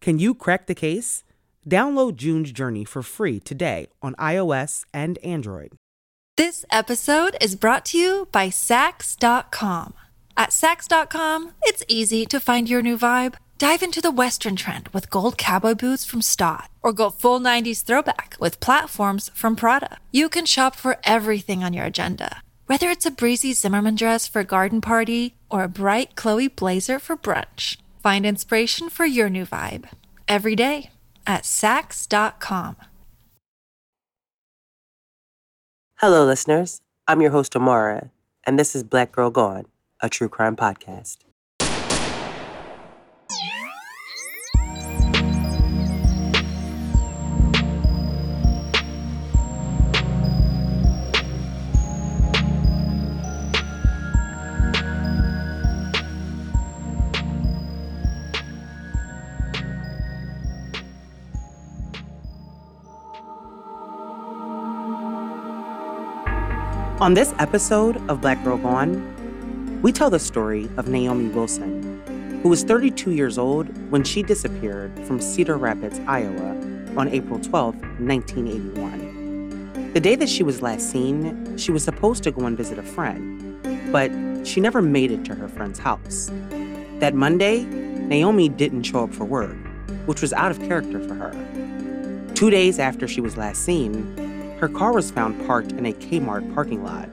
Can you crack the case? Download June's Journey for free today on iOS and Android. This episode is brought to you by Saks.com. At Saks.com, it's easy to find your new vibe. Dive into the Western trend with gold cowboy boots from Staud, or go full 90s throwback with platforms from Prada. You can shop for everything on your agenda, whether it's a breezy Zimmermann dress for a garden party or a bright Chloe blazer for brunch. Find inspiration for your new vibe every day at Saks.com. Hello, listeners. I'm your host, Amara, and this is Black Girl Gone, a true crime podcast. On this episode of Black Girl Gone, we tell the story of Naomi Wilson, who was 32 years old when she disappeared from Cedar Rapids, Iowa on April 12, 1981. The day that she was last seen, she was supposed to go and visit a friend, but she never made it to her friend's house. That Monday, Naomi didn't show up for work, which was out of character for her. Two days after she was last seen, her car was found parked in a Kmart parking lot,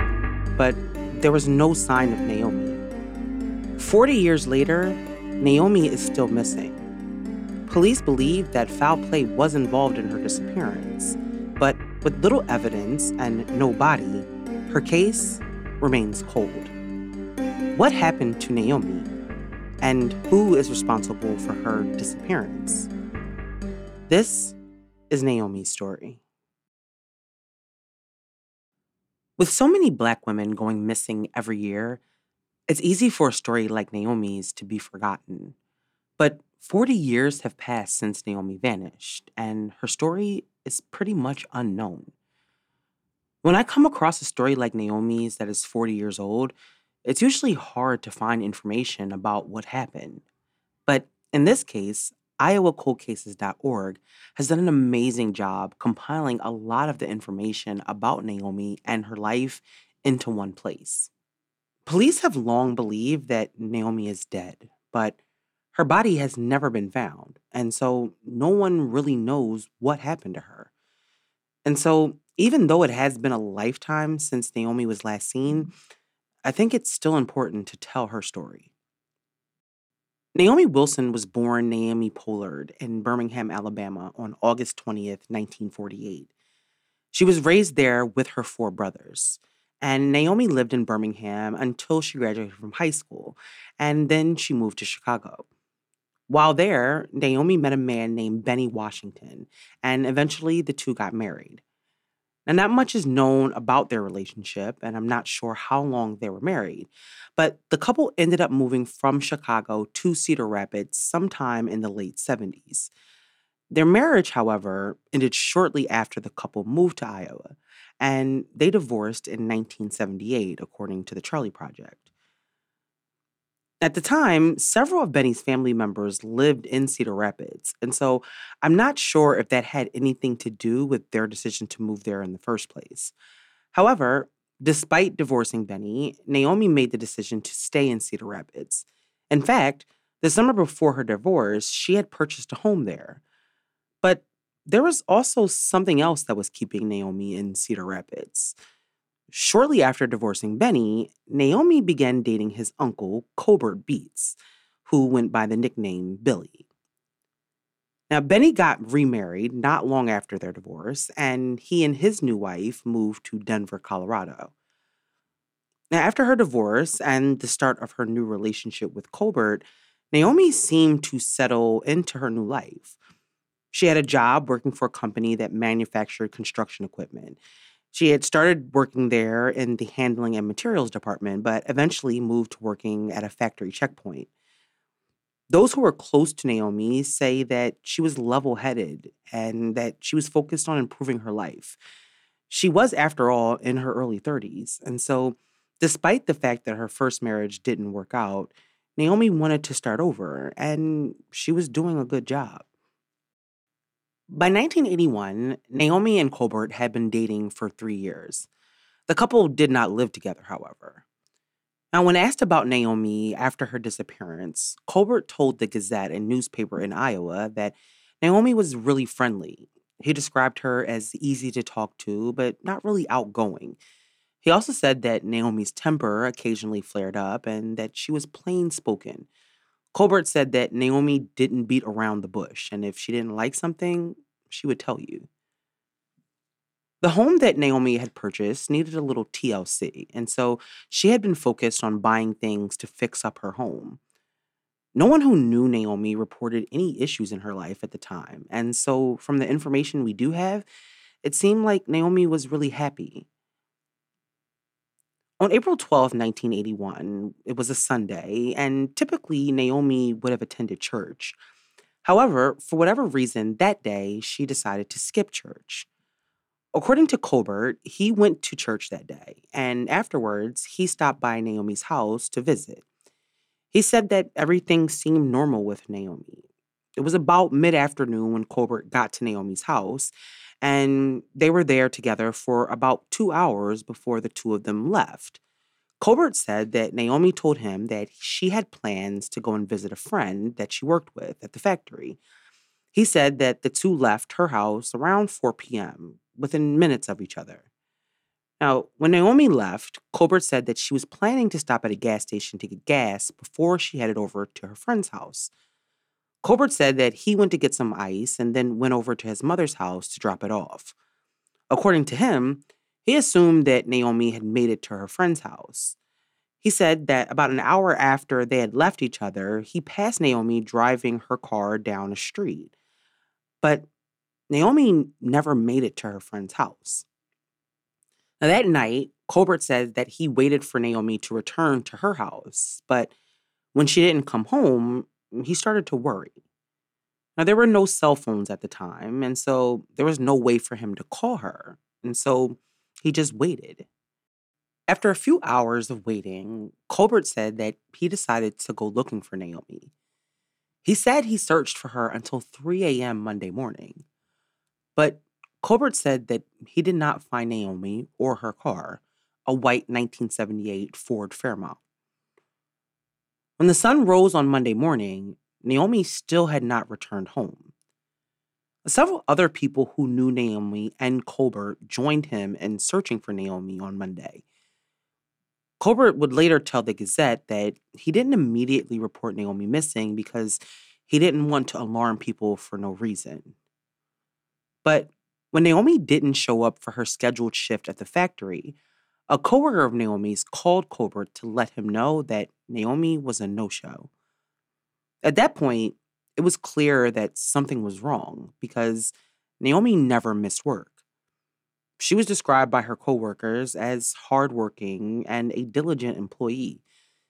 but there was no sign of Naomi. 40 years later, Naomi is still missing. Police believe that foul play was involved in her disappearance, but with little evidence and no body, her case remains cold. What happened to Naomi? And who is responsible for her disappearance? This is Naomi's story. With so many Black women going missing every year, it's easy for a story like Naomi's to be forgotten. But 40 years have passed since Naomi vanished, and her story is pretty much unknown. When I come across a story like Naomi's that is 40 years old, it's usually hard to find information about what happened. But in this case, IowaColdCases.org has done an amazing job compiling a lot of the information about Naomi and her life into one place. Police have long believed that Naomi is dead, but her body has never been found, and so no one really knows what happened to her. And so, even though it has been a lifetime since Naomi was last seen, I think it's still important to tell her story. Naomi Wilson was born Naomi Pollard in Birmingham, Alabama on August 20th, 1948. She was raised there with her four brothers. And Naomi lived in Birmingham until she graduated from high school, and then she moved to Chicago. While there, Naomi met a man named Benny Washington, and eventually the two got married. Now, not much is known about their relationship, and I'm not sure how long they were married, but the couple ended up moving from Chicago to Cedar Rapids sometime in the late 70s. Their marriage, however, ended shortly after the couple moved to Iowa, and they divorced in 1978, according to the Charley Project. At the time, several of Benny's family members lived in Cedar Rapids, and so I'm not sure if that had anything to do with their decision to move there in the first place. However, despite divorcing Benny, Naomi made the decision to stay in Cedar Rapids. In fact, the summer before her divorce, she had purchased a home there. But there was also something else that was keeping Naomi in Cedar Rapids. Shortly after divorcing Benny, Naomi began dating his uncle, Colbert Beets, who went by the nickname Billy. Now, Benny got remarried not long after their divorce, and he and his new wife moved to Denver, Colorado. Now, after her divorce and the start of her new relationship with Colbert, Naomi seemed to settle into her new life. She had a job working for a company that manufactured construction equipment. She had started working there in the handling and materials department, but eventually moved to working at a factory checkpoint. Those who were close to Naomi say that she was level headed and that she was focused on improving her life. She was, after all, in her early 30s. And so, despite the fact that her first marriage didn't work out, Naomi wanted to start over, and she was doing a good job. By 1981, Naomi and Colbert had been dating for three years. The couple did not live together, however. Now, when asked about Naomi after her disappearance, Colbert told the Gazette, a newspaper in Iowa, that Naomi was really friendly. He described her as easy to talk to, but not really outgoing. He also said that Naomi's temper occasionally flared up and that she was plain spoken. Colbert said that Naomi didn't beat around the bush, and if she didn't like something, she would tell you. The home that Naomi had purchased needed a little TLC, and so she had been focused on buying things to fix up her home. No one who knew Naomi reported any issues in her life at the time, and so from the information we do have, it seemed like Naomi was really happy. On April 12, 1981, it was a Sunday, and typically Naomi would have attended church. However, for whatever reason, that day she decided to skip church. According to Colbert, he went to church that day, and afterwards, he stopped by Naomi's house to visit. He said that everything seemed normal with Naomi. It was about mid afternoon when Colbert got to Naomi's house, and they were there together for about two hours before the two of them left. Colbert said that Naomi told him that she had plans to go and visit a friend that she worked with at the factory. He said that the two left her house around 4 p.m., within minutes of each other. Now, when Naomi left, Colbert said that she was planning to stop at a gas station to get gas before she headed over to her friend's house. Colbert said that he went to get some ice and then went over to his mother's house to drop it off. According to him, he assumed that Naomi had made it to her friend's house. He said that about an hour after they had left each other, he passed Naomi driving her car down a street. But Naomi never made it to her friend's house. Now, that night, Colbert said that he waited for Naomi to return to her house, but when she didn't come home, he started to worry. Now, there were no cell phones at the time, and so there was no way for him to call her. And so he just waited. After a few hours of waiting, Colbert said that he decided to go looking for Naomi. He said he searched for her until 3 a.m. Monday morning. But Colbert said that he did not find Naomi or her car, a white 1978 Ford Fairmont. When the sun rose on Monday morning, Naomi still had not returned home. Several other people who knew Naomi and Colbert joined him in searching for Naomi on Monday. Colbert would later tell the Gazette that he didn't immediately report Naomi missing because he didn't want to alarm people for no reason. But when Naomi didn't show up for her scheduled shift at the factory, a coworker of Naomi's called Colbert to let him know that Naomi was a no show. At that point, it was clear that something was wrong because Naomi never missed work. She was described by her coworkers as hardworking and a diligent employee.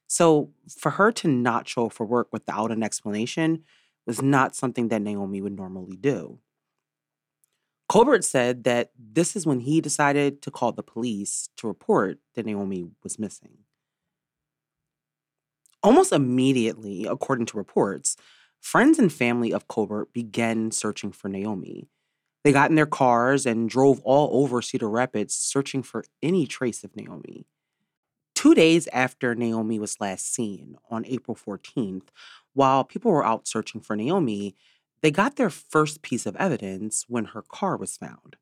So, for her to not show for work without an explanation was not something that Naomi would normally do. Colbert said that this is when he decided to call the police to report that Naomi was missing. Almost immediately, according to reports, friends and family of Colbert began searching for Naomi. They got in their cars and drove all over Cedar Rapids searching for any trace of Naomi. Two days after Naomi was last seen, on April 14th, while people were out searching for Naomi, they got their first piece of evidence when her car was found.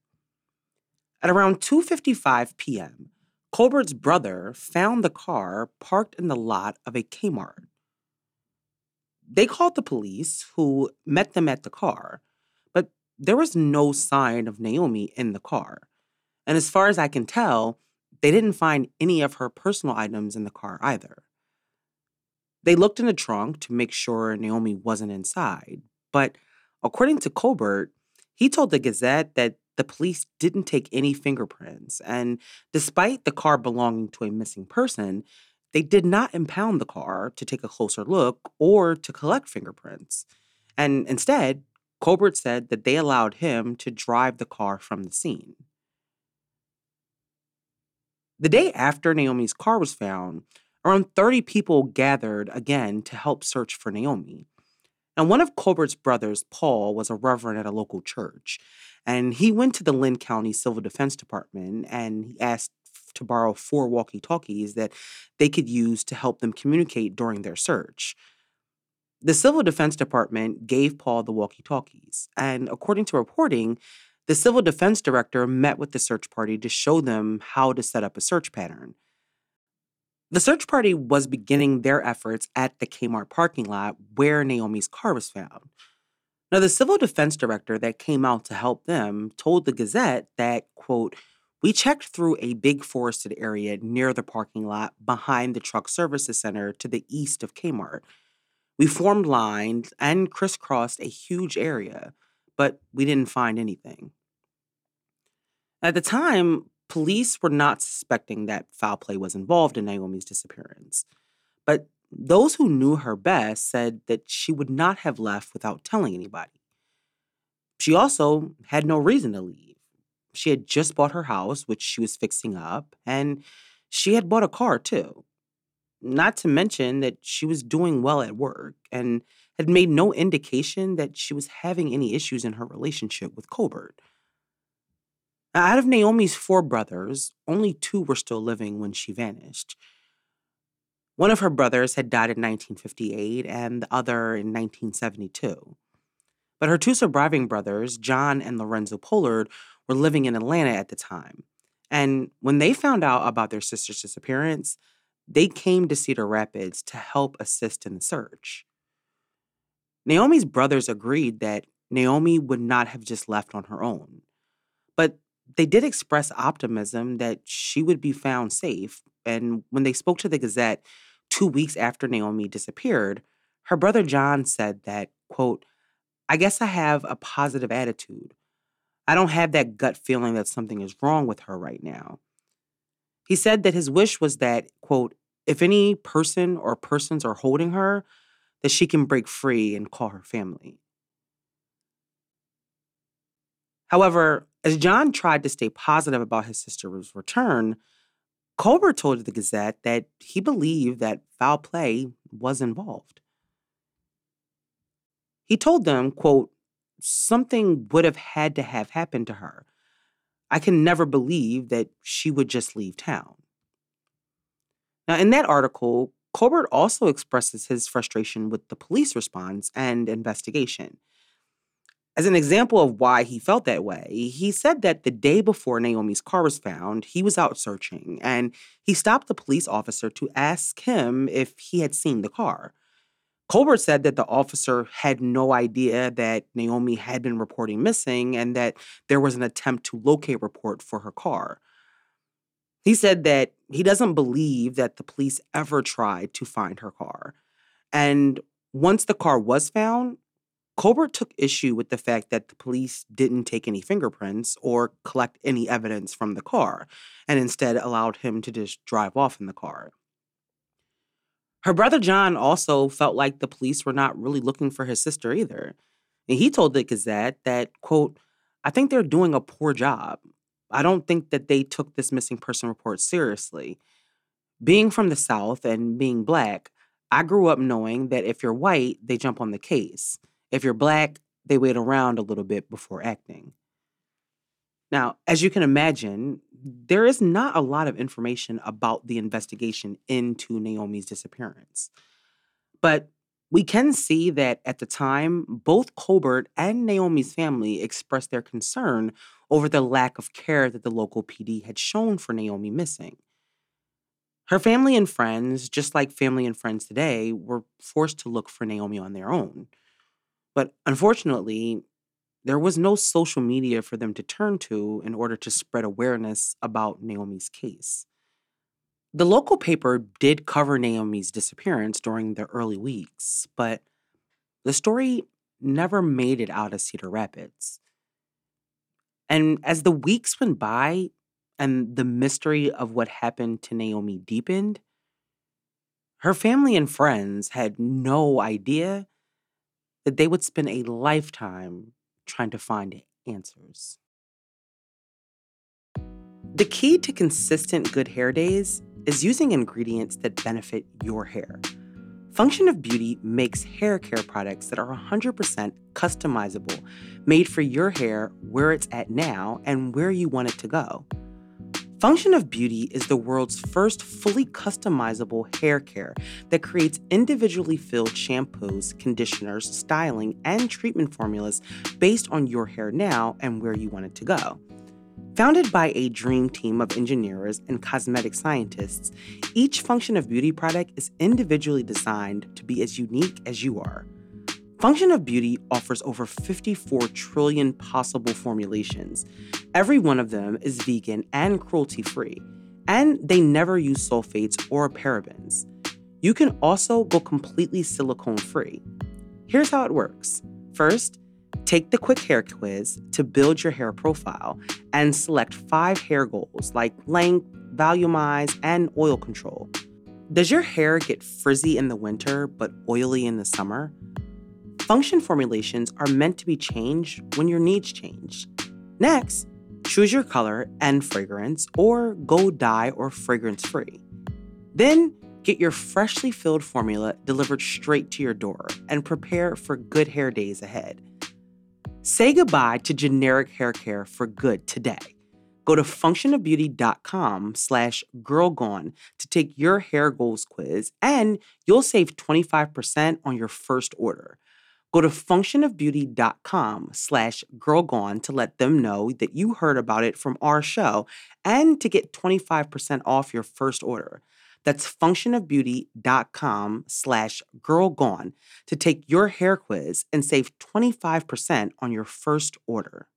At around 2:55 p.m., Colbert's brother found the car parked in the lot of a Kmart. They called the police, who met them at the car, but there was no sign of Naomi in the car. And as far as I can tell, they didn't find any of her personal items in the car either. They looked in the trunk to make sure Naomi wasn't inside, but according to Colbert, he told the Gazette that the police didn't take any fingerprints, and despite the car belonging to a missing person, they did not impound the car to take a closer look or to collect fingerprints. And instead, Colbert said that they allowed him to drive the car from the scene. The day after Naomi's car was found, around 30 people gathered again to help search for Naomi. And one of Colbert's brothers, Paul, was a reverend at a local church. And he went to the Linn County Civil Defense Department and he asked to borrow four walkie talkies that they could use to help them communicate during their search. The Civil Defense Department gave Paul the walkie talkies, and according to reporting, the Civil Defense Director met with the search party to show them how to set up a search pattern. The search party was beginning their efforts at the Kmart parking lot where Naomi's car was found. Now, the civil defense director that came out to help them told the Gazette that, quote, we checked through a big forested area near the parking lot behind the truck services center to the east of Kmart. We formed lines and crisscrossed a huge area, but we didn't find anything. At the time, police were not suspecting that foul play was involved in Naomi's disappearance. But those who knew her best said that she would not have left without telling anybody. She also had no reason to leave. She had just bought her house, which she was fixing up, and she had bought a car too. Not to mention that she was doing well at work and had made no indication that she was having any issues in her relationship with Colbert. Out of Naomi's four brothers, only two were still living when she vanished. One of her brothers had died in 1958 and the other in 1972. But her two surviving brothers, John and Lorenzo Pollard, were living in Atlanta at the time. And when they found out about their sister's disappearance, they came to Cedar Rapids to help assist in the search. Naomi's brothers agreed that Naomi would not have just left on her own. But they did express optimism that she would be found safe. And when they spoke to the Gazette two weeks after Naomi disappeared, her brother John said that, quote, I guess I have a positive attitude. I don't have that gut feeling that something is wrong with her right now. He said that his wish was that, quote, if any person or persons are holding her, that she can break free and call her family. However, as John tried to stay positive about his sister's return, Colbert told the Gazette that he believed that foul play was involved. He told them, quote, something would have had to have happened to her. I can never believe that she would just leave town. Now, in that article, Colbert also expresses his frustration with the police response and investigation. As an example of why he felt that way, he said that the day before Naomi's car was found, he was out searching and he stopped the police officer to ask him if he had seen the car. Colbert said that the officer had no idea that Naomi had been reporting missing and that there was an attempt to locate report for her car. He said that he doesn't believe that the police ever tried to find her car. And once the car was found, Colbert took issue with the fact that the police didn't take any fingerprints or collect any evidence from the car, and instead allowed him to just drive off in the car. Her brother John also felt like the police were not really looking for his sister either. And he told the Gazette that, quote, I think they're doing a poor job. I don't think that they took this missing person report seriously. Being from the South and being black, I grew up knowing that if you're white, they jump on the case. If you're black, they wait around a little bit before acting. Now, as you can imagine, there is not a lot of information about the investigation into Naomi's disappearance. But we can see that at the time, both Colbert and Naomi's family expressed their concern over the lack of care that the local PD had shown for Naomi missing. Her family and friends, just like family and friends today, were forced to look for Naomi on their own. But unfortunately, there was no social media for them to turn to in order to spread awareness about Naomi's case. The local paper did cover Naomi's disappearance during the early weeks, but the story never made it out of Cedar Rapids. And as the weeks went by and the mystery of what happened to Naomi deepened, her family and friends had no idea that they would spend a lifetime trying to find answers. The key to consistent good hair days is using ingredients that benefit your hair. Function of Beauty makes hair care products that are 100% customizable, made for your hair where it's at now and where you want it to go. Function of Beauty is the world's first fully customizable hair care that creates individually filled shampoos, conditioners, styling, and treatment formulas based on your hair now and where you want it to go. Founded by a dream team of engineers and cosmetic scientists, each Function of Beauty product is individually designed to be as unique as you are. Function of Beauty offers over 54 trillion possible formulations. Every one of them is vegan and cruelty free, and they never use sulfates or parabens. You can also go completely silicone free. Here's how it works first, take the quick hair quiz to build your hair profile and select five hair goals like length, volumize, and oil control. Does your hair get frizzy in the winter but oily in the summer? Function formulations are meant to be changed when your needs change. Next, choose your color and fragrance, or go dye or fragrance free. Then, get your freshly filled formula delivered straight to your door and prepare for good hair days ahead. Say goodbye to generic hair care for good today. Go to functionofbeauty.com slash girlgone to take your hair goals quiz and you'll save 25% on your first order. Go to functionofbeauty.com slash girlgone to let them know that you heard about it from our show and to get 25% off your first order. That's functionofbeauty.com slash girlgone to take your hair quiz and save 25% on your first order.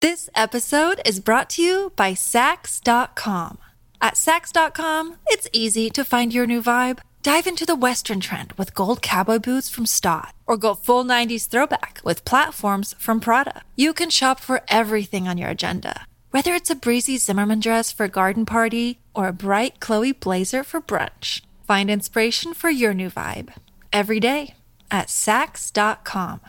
This episode is brought to you by Saks.com. At Saks.com, it's easy to find your new vibe. Dive into the Western trend with gold cowboy boots from Staud, or go full 90s throwback with platforms from Prada. You can shop for everything on your agenda, whether it's a breezy Zimmermann dress for a garden party or a bright Chloe blazer for brunch. Find inspiration for your new vibe every day at Saks.com.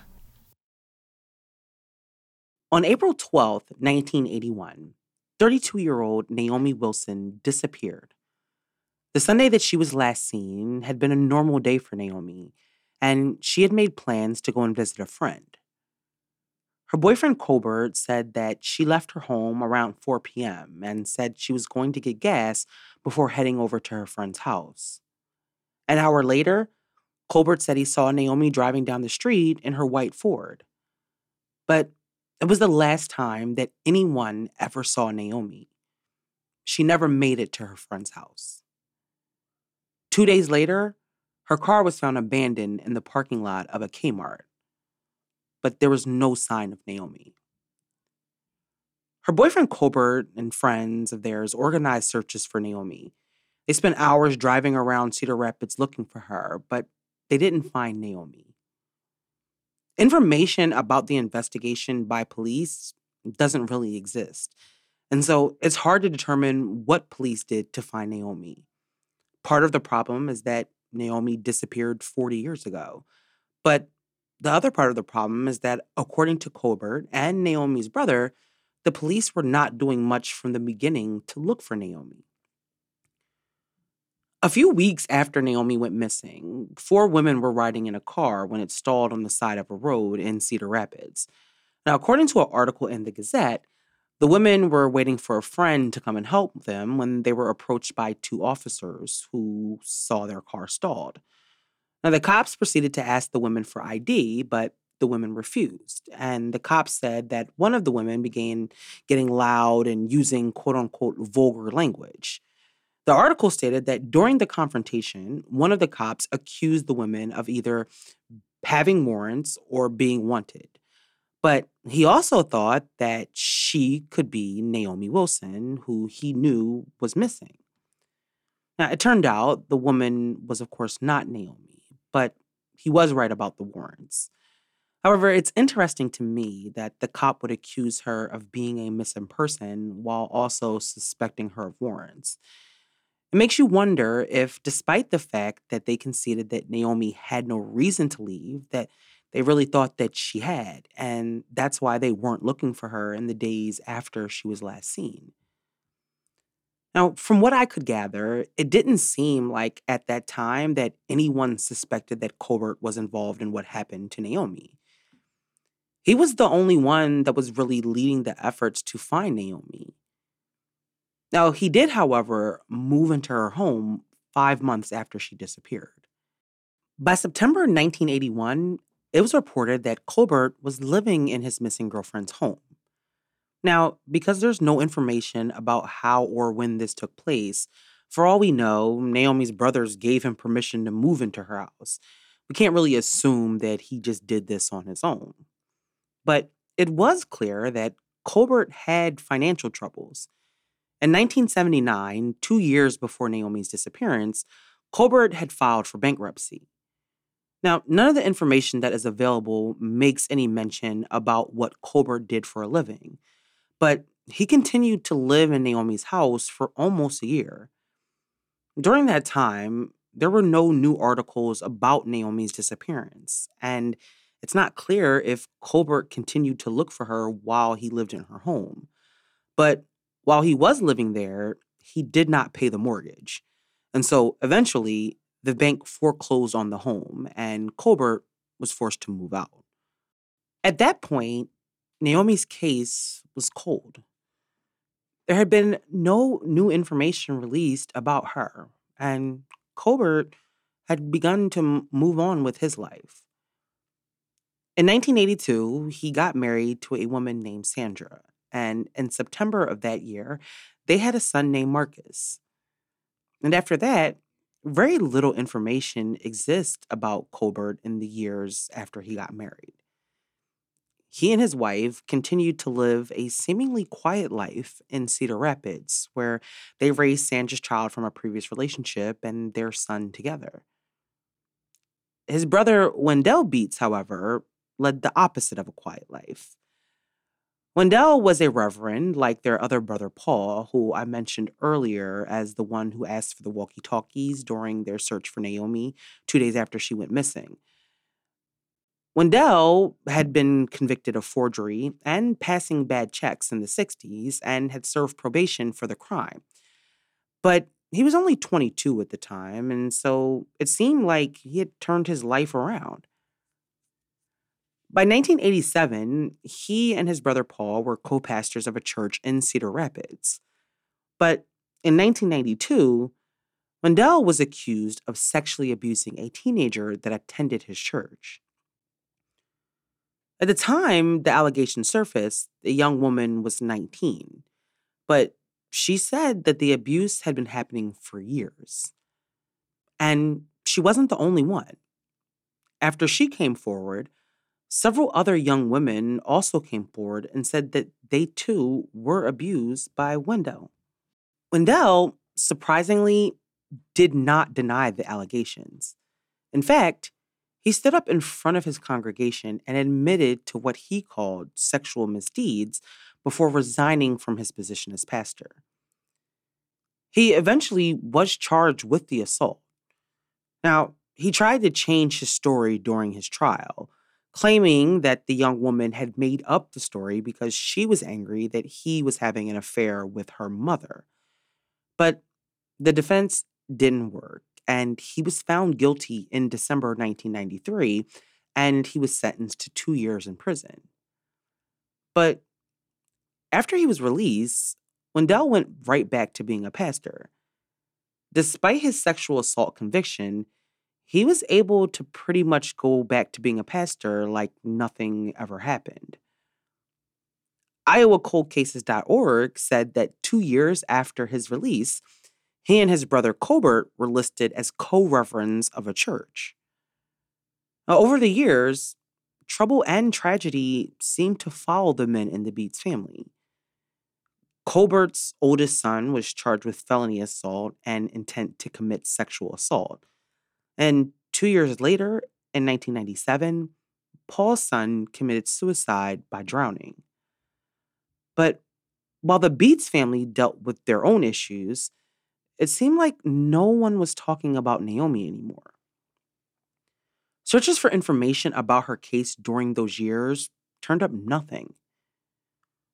On April 12th, 1981, 32 year old Naomi Wilson disappeared. The Sunday that she was last seen had been a normal day for Naomi, and she had made plans to go and visit a friend. Her boyfriend Colbert said that she left her home around 4 p.m. and said she was going to get gas before heading over to her friend's house. An hour later, Colbert said he saw Naomi driving down the street in her white Ford. But it was the last time that anyone ever saw Naomi. She never made it to her friend's house. Two days later, her car was found abandoned in the parking lot of a Kmart, but there was no sign of Naomi. Her boyfriend Colbert and friends of theirs organized searches for Naomi. They spent hours driving around Cedar Rapids looking for her, but they didn't find Naomi. Information about the investigation by police doesn't really exist. And so it's hard to determine what police did to find Naomi. Part of the problem is that Naomi disappeared 40 years ago. But the other part of the problem is that, according to Colbert and Naomi's brother, the police were not doing much from the beginning to look for Naomi. A few weeks after Naomi went missing, four women were riding in a car when it stalled on the side of a road in Cedar Rapids. Now, according to an article in the Gazette, the women were waiting for a friend to come and help them when they were approached by two officers who saw their car stalled. Now, the cops proceeded to ask the women for ID, but the women refused. And the cops said that one of the women began getting loud and using quote unquote vulgar language. The article stated that during the confrontation, one of the cops accused the women of either having warrants or being wanted. But he also thought that she could be Naomi Wilson, who he knew was missing. Now, it turned out the woman was, of course, not Naomi, but he was right about the warrants. However, it's interesting to me that the cop would accuse her of being a missing person while also suspecting her of warrants. It makes you wonder if, despite the fact that they conceded that Naomi had no reason to leave, that they really thought that she had, and that's why they weren't looking for her in the days after she was last seen. Now, from what I could gather, it didn't seem like at that time that anyone suspected that Colbert was involved in what happened to Naomi. He was the only one that was really leading the efforts to find Naomi. Now, he did, however, move into her home five months after she disappeared. By September 1981, it was reported that Colbert was living in his missing girlfriend's home. Now, because there's no information about how or when this took place, for all we know, Naomi's brothers gave him permission to move into her house. We can't really assume that he just did this on his own. But it was clear that Colbert had financial troubles. In 1979, two years before Naomi's disappearance, Colbert had filed for bankruptcy. Now, none of the information that is available makes any mention about what Colbert did for a living, but he continued to live in Naomi's house for almost a year. During that time, there were no new articles about Naomi's disappearance, and it's not clear if Colbert continued to look for her while he lived in her home. But while he was living there, he did not pay the mortgage. And so eventually, the bank foreclosed on the home, and Colbert was forced to move out. At that point, Naomi's case was cold. There had been no new information released about her, and Colbert had begun to move on with his life. In 1982, he got married to a woman named Sandra, and in September of that year, they had a son named Marcus. And after that, very little information exists about Colbert in the years after he got married. He and his wife continued to live a seemingly quiet life in Cedar Rapids, where they raised Sandra's child from a previous relationship and their son together. His brother Wendell Beats, however, led the opposite of a quiet life. Wendell was a reverend, like their other brother Paul, who I mentioned earlier as the one who asked for the walkie talkies during their search for Naomi two days after she went missing. Wendell had been convicted of forgery and passing bad checks in the 60s and had served probation for the crime. But he was only 22 at the time, and so it seemed like he had turned his life around. By 1987, he and his brother Paul were co pastors of a church in Cedar Rapids. But in 1992, Wendell was accused of sexually abusing a teenager that attended his church. At the time the allegation surfaced, the young woman was 19, but she said that the abuse had been happening for years. And she wasn't the only one. After she came forward, Several other young women also came forward and said that they too were abused by Wendell. Wendell, surprisingly, did not deny the allegations. In fact, he stood up in front of his congregation and admitted to what he called sexual misdeeds before resigning from his position as pastor. He eventually was charged with the assault. Now, he tried to change his story during his trial, claiming that the young woman had made up the story because she was angry that he was having an affair with her mother. But the defense didn't work, and he was found guilty in December 1993, and he was sentenced to two years in prison. But after he was released, Wendell went right back to being a pastor. Despite his sexual assault conviction, he was able to pretty much go back to being a pastor like nothing ever happened. IowaColdCases.org said that two years after his release, He and his brother Colbert were listed as co reverends of a church. Now, over the years, trouble and tragedy seemed to follow the men in the Beets family. Colbert's oldest son was charged with felony assault and intent to commit sexual assault. And two years later, in 1997, Paul's son committed suicide by drowning. But while the Beats family dealt with their own issues, it seemed like no one was talking about Naomi anymore. Searches for information about her case during those years turned up nothing.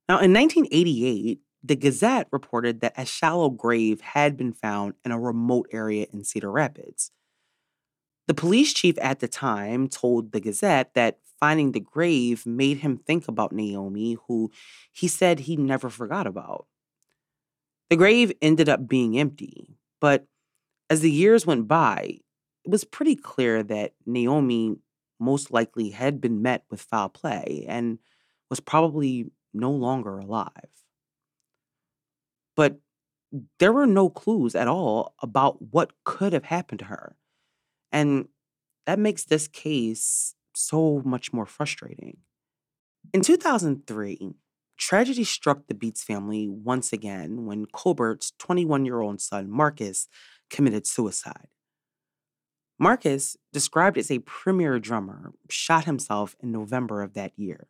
Now, in 1988, the Gazette reported that a shallow grave had been found in a remote area in Cedar Rapids. The police chief at the time told the Gazette that finding the grave made him think about Naomi, who he said he never forgot about. The grave ended up being empty, but as the years went by, it was pretty clear that Naomi most likely had been met with foul play and was probably no longer alive. But there were no clues at all about what could have happened to her. And that makes this case so much more frustrating. In 2003, tragedy struck the Beats family once again when Colbert's 21 year old son, Marcus, committed suicide. Marcus, described as a premier drummer, shot himself in November of that year.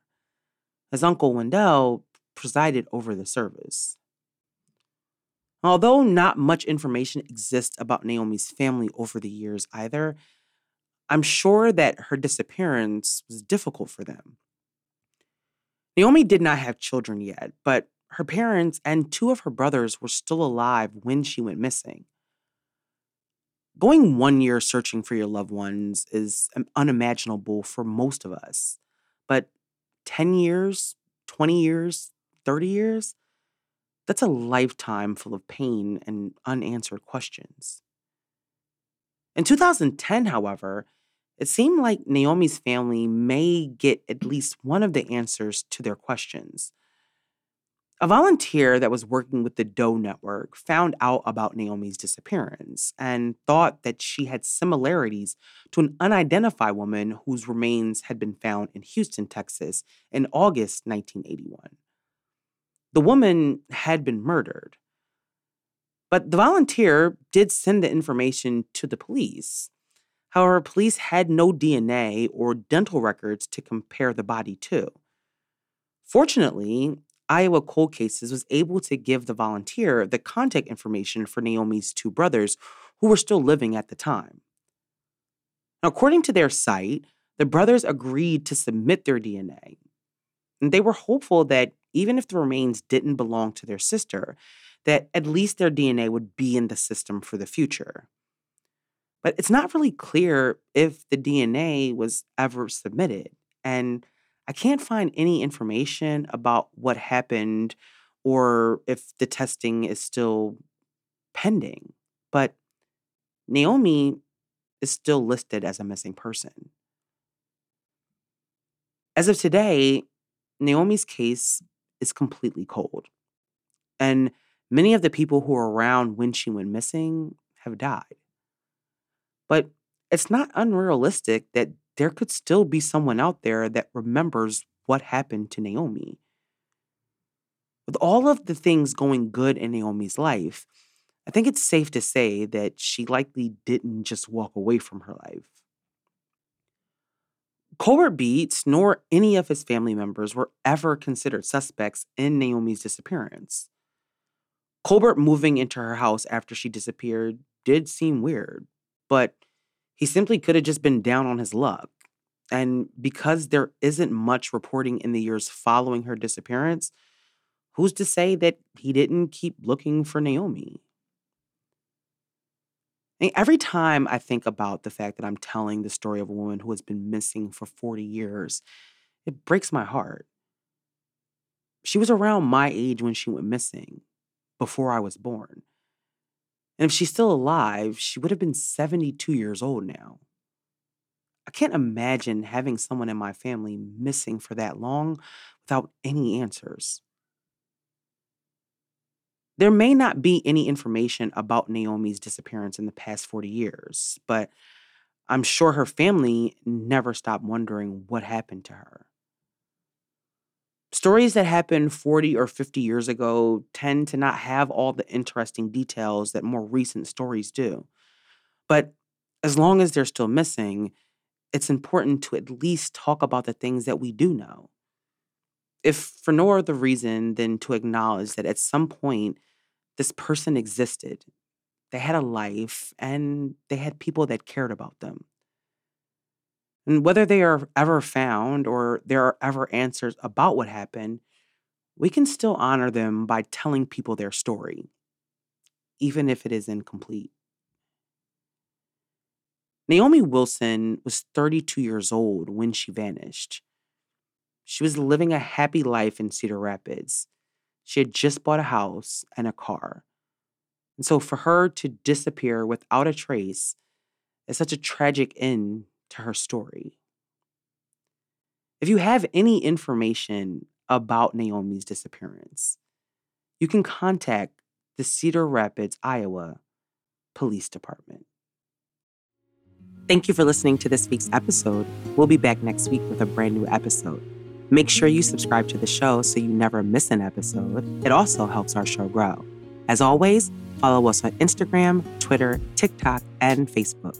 His uncle Wendell presided over the service. Although not much information exists about Naomi's family over the years either, I'm sure that her disappearance was difficult for them. Naomi did not have children yet, but her parents and two of her brothers were still alive when she went missing. Going one year searching for your loved ones is unimaginable for most of us. But 10 years, 20 years, 30 years, that's a lifetime full of pain and unanswered questions. In 2010, however, it seemed like Naomi's family may get at least one of the answers to their questions. A volunteer that was working with the Doe Network found out about Naomi's disappearance and thought that she had similarities to an unidentified woman whose remains had been found in Houston, Texas in August 1981. The woman had been murdered. But the volunteer did send the information to the police. However, police had no DNA or dental records to compare the body to. Fortunately, Iowa Cold Cases was able to give the volunteer the contact information for Naomi's two brothers who were still living at the time. Now, according to their site, the brothers agreed to submit their DNA. And they were hopeful that even if the remains didn't belong to their sister, that at least their DNA would be in the system for the future. But it's not really clear if the DNA was ever submitted. And I can't find any information about what happened or if the testing is still pending. But Naomi is still listed as a missing person. As of today, Naomi's case is completely cold. And many of the people who were around when she went missing have died. But it's not unrealistic that there could still be someone out there that remembers what happened to Naomi. With all of the things going good in Naomi's life, I think it's safe to say that she likely didn't just walk away from her life. Colbert Beets nor any of his family members were ever considered suspects in Naomi's disappearance. Colbert moving into her house after she disappeared did seem weird, but he simply could have just been down on his luck. And because there isn't much reporting in the years following her disappearance, who's to say that he didn't keep looking for Naomi? And every time I think about the fact that I'm telling the story of a woman who has been missing for 40 years, it breaks my heart. She was around my age when she went missing, before I was born. And if she's still alive, she would have been 72 years old now. I can't imagine having someone in my family missing for that long without any answers. There may not be any information about Naomi's disappearance in the past 40 years, but I'm sure her family never stopped wondering what happened to her. Stories that happened 40 or 50 years ago tend to not have all the interesting details that more recent stories do. But as long as they're still missing, it's important to at least talk about the things that we do know. If for no other reason than to acknowledge that at some point this person existed, they had a life, and they had people that cared about them. And whether they are ever found or there are ever answers about what happened, we can still honor them by telling people their story, even if it is incomplete. Naomi Wilson was 32 years old when she vanished. She was living a happy life in Cedar Rapids. She had just bought a house and a car. And so for her to disappear without a trace is such a tragic end to her story. If you have any information about Naomi's disappearance, you can contact the Cedar Rapids, Iowa Police Department. Thank you for listening to this week's episode. We'll be back next week with a brand new episode. Make sure you subscribe to the show so you never miss an episode. It also helps our show grow. As always, follow us on Instagram, Twitter, TikTok, and Facebook.